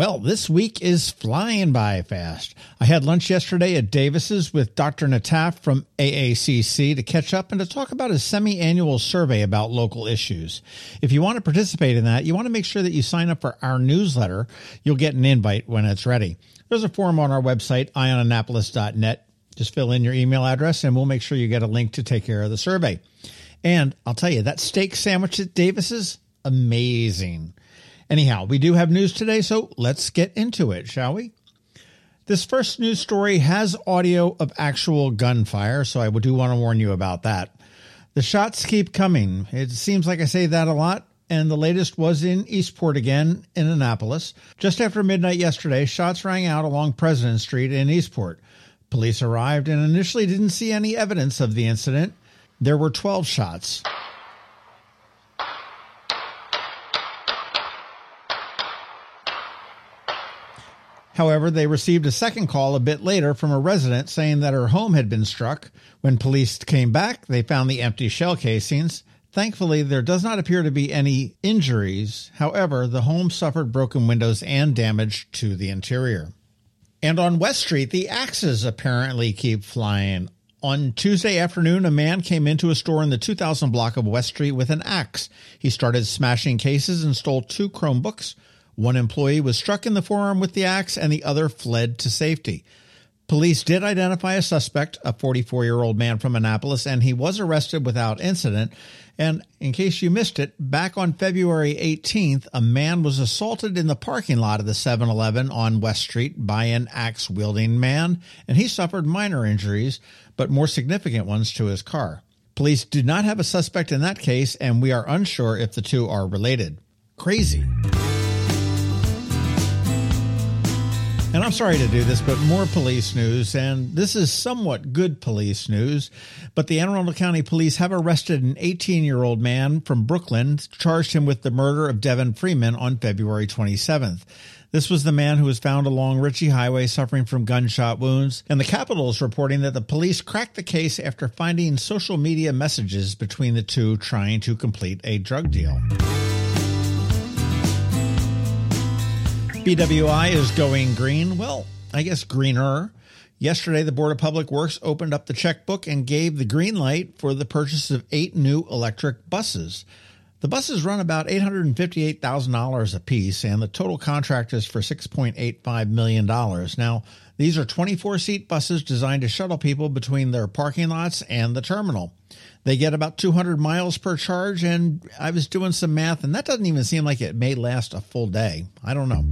Well, this week is flying by fast. I had lunch yesterday at Davis's with Dr. Nataf from AACC to catch up and to talk about a semi-annual survey about local issues. If you want to participate in that, you want to make sure that you sign up for our newsletter. You'll get an invite when it's ready. There's a form on our website, eyeonannapolis.net. Just fill in your email address and we'll make sure you get a link to take care of the survey. And I'll tell you, that steak sandwich at Davis's, amazing. Anyhow, we do have news today, so let's get into it, shall we? This first news story has audio of actual gunfire, so I do want to warn you about that. The shots keep coming. It seems like I say that a lot, and the latest was in Eastport again in Annapolis. Just after midnight yesterday, shots rang out along President Street in Eastport. Police arrived and initially didn't see any evidence of the incident. There were 12 shots. However, they received a second call a bit later from a resident saying that her home had been struck. When police came back, they found the empty shell casings. Thankfully, there does not appear to be any injuries. However, the home suffered broken windows and damage to the interior. And on West Street, the axes apparently keep flying. On Tuesday afternoon, a man came into a store in the 2000 block of West Street with an axe. He started smashing cases and stole two Chromebooks. One employee was struck in the forearm with the axe and the other fled to safety. Police did identify a suspect, a 44 year old man from Annapolis, and he was arrested without incident. And in case you missed it, back on February 18th, a man was assaulted in the parking lot of the 7 Eleven on West Street by an axe wielding man, and he suffered minor injuries, but more significant ones to his car. Police do not have a suspect in that case, and we are unsure if the two are related. Crazy. And I'm sorry to do this, but more police news, and this is somewhat good police news. But the Anne Arundel County Police have arrested an 18 year old man from Brooklyn, charged him with the murder of Devin Freeman on February 27th. This was the man who was found along Ritchie Highway suffering from gunshot wounds, and the Capitol is reporting that the police cracked the case after finding social media messages between the two trying to complete a drug deal. BWI is going green. Well, I guess greener. Yesterday, the Board of Public Works opened up the checkbook and gave the green light for the purchase of eight new electric buses. The buses run about $858,000 a piece, and the total contract is for $6.85 million. Now, these are 24 seat buses designed to shuttle people between their parking lots and the terminal. They get about 200 miles per charge, and I was doing some math, and that doesn't even seem like it may last a full day. I don't know.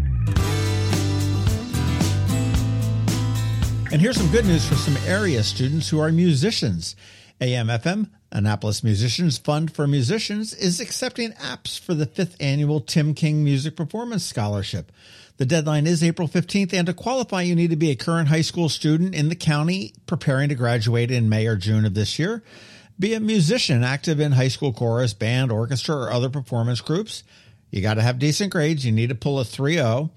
And here's some good news for some area students who are musicians. AMFM, Annapolis Musicians Fund for Musicians, is accepting apps for the fifth annual Tim King Music Performance Scholarship. The deadline is April 15th, and to qualify, you need to be a current high school student in the county preparing to graduate in May or June of this year. Be a musician active in high school chorus, band, orchestra, or other performance groups. You got to have decent grades. You need to pull a 3.0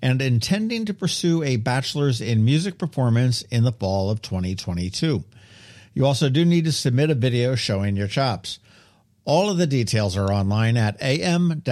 and intending to pursue a bachelor's in music performance in the fall of 2022. You also do need to submit a video showing your chops. All of the details are online at am-fm.org.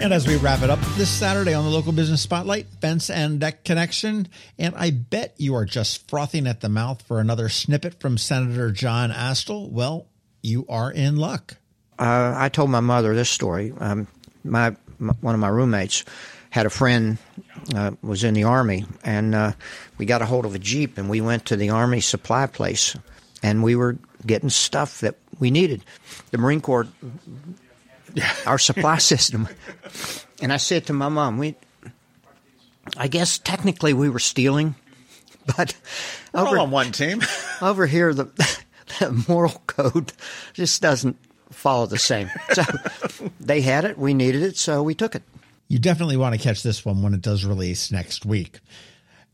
And as we wrap it up this Saturday on the local business spotlight, fence and deck connection. And I bet you are just frothing at the mouth for another snippet from Senator John Astle. Well, you are in luck. Uh, I told my mother this story. Um, my, my, one of my roommates had a friend uh, was in the army, and uh, we got a hold of a jeep, and we went to the army supply place, and we were getting stuff that we needed. The Marine Corps our supply system. And I said to my mom, "We, I guess technically we were stealing, but we're over, all on one team. over here, the, the moral code just doesn't follow the same. So they had it, we needed it, so we took it." You definitely want to catch this one when it does release next week.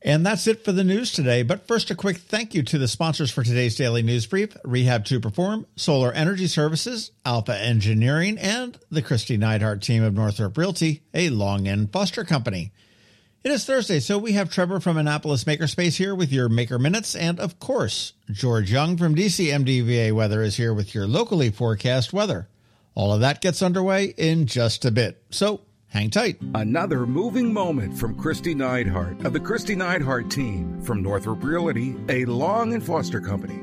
And that's it for the news today. But first, a quick thank you to the sponsors for today's daily news brief Rehab to Perform, Solar Energy Services, Alpha Engineering, and the Kristi Neidhardt team of Northrop Realty, a Long and Foster company. It is Thursday, so we have Trevor from Annapolis Makerspace here with your Maker Minutes, and of course, George Young from DC MDVA Weather is here with your locally forecast weather. All of that gets underway in just a bit, so hang tight. Another moving moment from Kristi Neidhardt of the Kristi Neidhardt team from Northrop Realty, a Long and Foster company.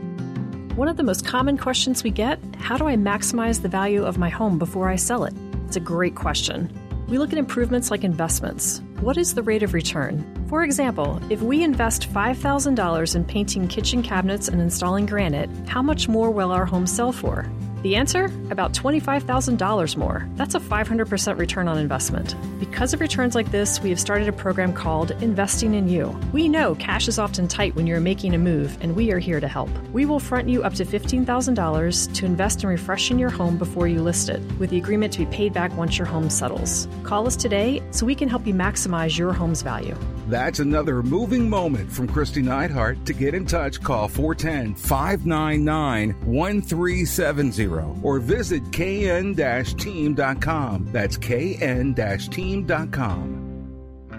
One of the most common questions we get how do I maximize the value of my home before I sell it? It's a great question. We look at improvements like investments. What is the rate of return? For example, if we invest $5,000 in painting kitchen cabinets and installing granite, how much more will our home sell for? The answer? About $25,000 more. That's a 500% return on investment. Because of returns like this, we have started a program called Investing in You. We know cash is often tight when you're making a move, and we are here to help. We will front you up to $15,000 to invest in refreshing your home before you list it, with the agreement to be paid back once your home settles. Call us today so we can help you maximize your home's value. That's another moving moment from Kristi Neidhardt. To get in touch, call 410 599 1370 or visit kn-team.com. That's kn-team.com.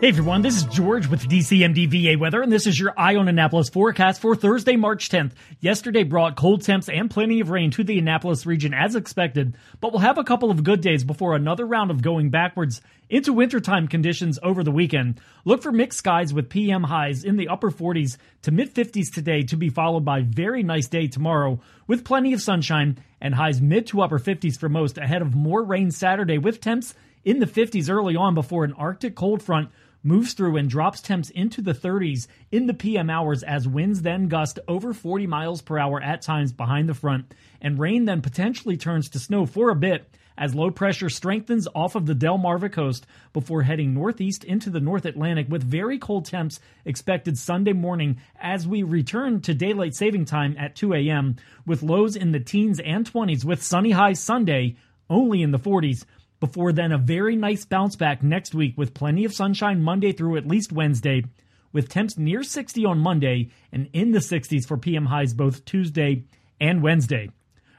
Hey everyone, this is George with DCMDVA Weather, and this is your Eye on Annapolis forecast for Thursday, March 10th. Yesterday brought cold temps and plenty of rain to the Annapolis region as expected, but we'll have a couple of good days before another round of going backwards into wintertime conditions over the weekend. Look for mixed skies with PM highs in the upper 40s to mid 50s today to be followed by very nice day tomorrow with plenty of sunshine and highs mid to upper 50s for most ahead of more rain Saturday with temps in the 50s early on before an Arctic cold front moves through and drops temps into the 30s in the PM hours as winds then gust over 40 miles per hour at times behind the front, and rain then potentially turns to snow for a bit as low pressure strengthens off of the Delmarva coast before heading northeast into the North Atlantic with very cold temps expected Sunday morning as we return to daylight saving time at 2 a.m. with lows in the teens and 20s with sunny highs Sunday only in the 40s before then a very nice bounce back next week with plenty of sunshine Monday through at least Wednesday, with temps near 60 on Monday and in the 60s for PM highs both Tuesday and Wednesday.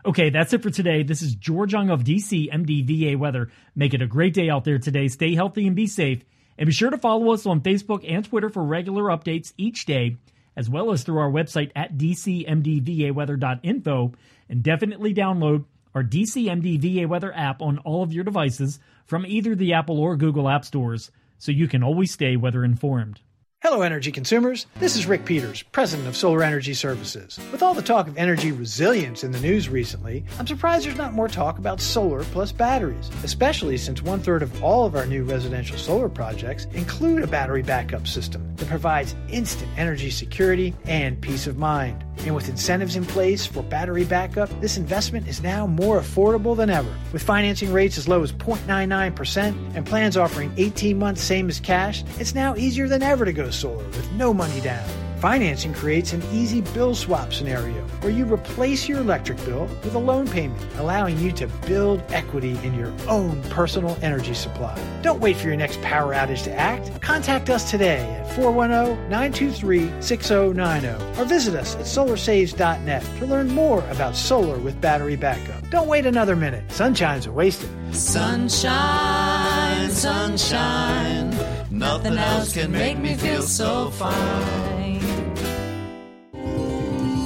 Okay, that's it for today. This is George Young of DC MDVA Weather. Make it a great day out there today. Stay healthy and be safe. And be sure to follow us on Facebook and Twitter for regular updates each day, as well as through our website at dcmdvaweather.info. And definitely download our DCMD VA Weather app on all of your devices from either the Apple or Google App Stores so you can always stay weather informed. Hello, energy consumers. This is Rick Peters, president of Solar Energy Services. With all the talk of energy resilience in the news recently, I'm surprised there's not more talk about solar plus batteries, especially since one third of all of our new residential solar projects include a battery backup system that provides instant energy security and peace of mind. And with incentives in place for battery backup, this investment is now more affordable than ever. With financing rates as low as 0.99% and plans offering 18 months same as cash, it's now easier than ever to go solar with no money down. Financing creates an easy bill swap scenario where you replace your electric bill with a loan payment, allowing you to build equity in your own personal energy supply. Don't wait for your next power outage to act. Contact us today at 410 923 6090 or visit us at solarsaves.net to learn more about solar with battery backup. Don't wait another minute. Sunshine's are wasted. Sunshine, sunshine Nothing else can make me feel so fine.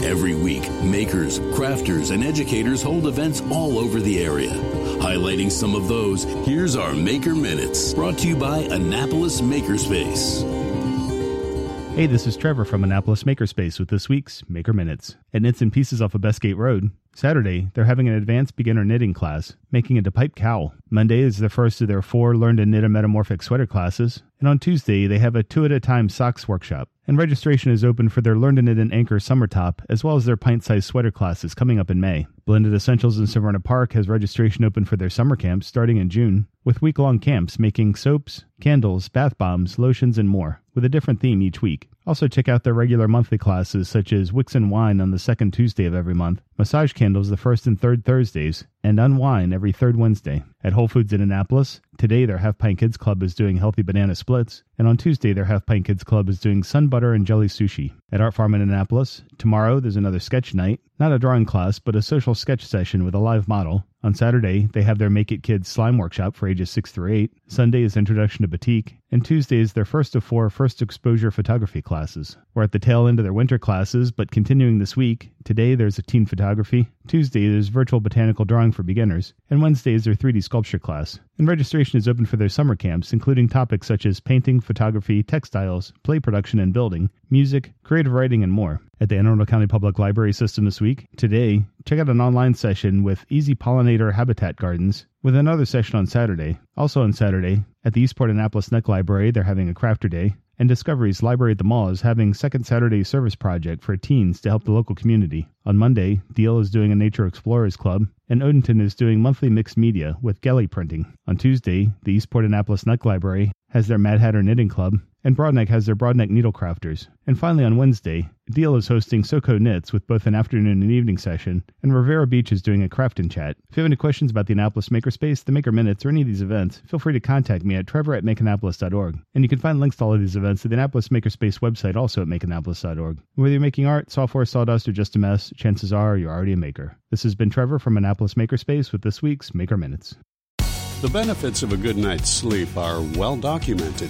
Every week, makers, crafters, and educators hold events all over the area. Highlighting some of those, here's our Maker Minutes, brought to you by Annapolis Makerspace. Hey, this is Trevor from Annapolis Makerspace with this week's Maker Minutes. At Knits and Pieces off of Bestgate Road, Saturday, they're having an advanced beginner knitting class, making a pipe cowl. Monday is the first of their four Learn to Knit a Metamorphic sweater classes, and on Tuesday, they have a two at a time socks workshop. And registration is open for their Learn to Knit an Anchor summer top, as well as their pint sized sweater classes coming up in May. Blended Essentials in Severna Park has registration open for their summer camps starting in June, with week long camps making soaps, candles, bath bombs, lotions, and more, with a different theme each week. Also, check out their regular monthly classes such as Wicks and Wine on the second Tuesday of every month, Massage Candles the first and third Thursdays, and unwind every third Wednesday. At Whole Foods in Annapolis, today their Half Pint Kids Club is doing healthy banana splits, and on Tuesday their Half Pint Kids Club is doing sun butter and jelly sushi. At Art Farm in Annapolis, tomorrow there's another sketch night, not a drawing class, but a social sketch session with a live model. On Saturday, they have their Make It Kids slime workshop for ages 6 through 8. Sunday is Introduction to Batik. And Tuesday is their first of four first exposure photography classes. We're at the tail end of their winter classes, but continuing this week, today there's a teen photography, Tuesday there's virtual botanical drawing for beginners, and Wednesday is their 3D sculpture class. And registration is open for their summer camps, including topics such as painting, photography, textiles, play production and building, music, creative writing, and more. At the Anne Arundel County Public Library System this week, today, check out an online session with Easy Pollinator Habitat Gardens, with another session on Saturday. Also on Saturday, at the Eastport Annapolis Neck Library, they're having a crafter day. And Discoveries Library at the Mall is having Second Saturday Service Project for teens to help the local community. On Monday, Deal is doing a Nature Explorers Club, and Odenton is doing monthly mixed media with Gelli printing. On Tuesday, the Eastport Annapolis Neck Library has their Mad Hatter Knitting Club, and Broadneck has their Broadneck Needle Crafters. And finally, on Wednesday, Deal is hosting SoCo Knits with both an afternoon and evening session, and Riviera Beach is doing a craft and chat. If you have any questions about the Annapolis Makerspace, the Maker Minutes, or any of these events, feel free to contact me at trevor at makeannapolis.org. And you can find links to all of these events at the Annapolis Makerspace website, also at makeannapolis.org. Whether you're making art, software, sawdust, or just a mess, chances are you're already a maker. This has been Trevor from Annapolis Makerspace with this week's Maker Minutes. The benefits of a good night's sleep are well documented.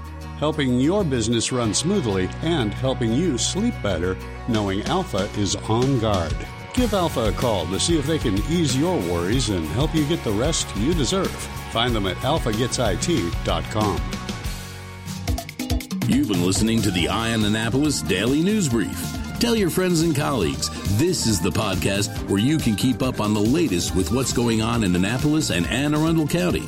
helping your business run smoothly and helping you sleep better knowing Alpha is on guard. Give Alpha a call to see if they can ease your worries and help you get the rest you deserve. Find them at alphagetsit.com. You've been listening to the Eye on Annapolis Daily News Brief. Tell your friends and colleagues this is the podcast where you can keep up on the latest with what's going on in Annapolis and Anne Arundel County.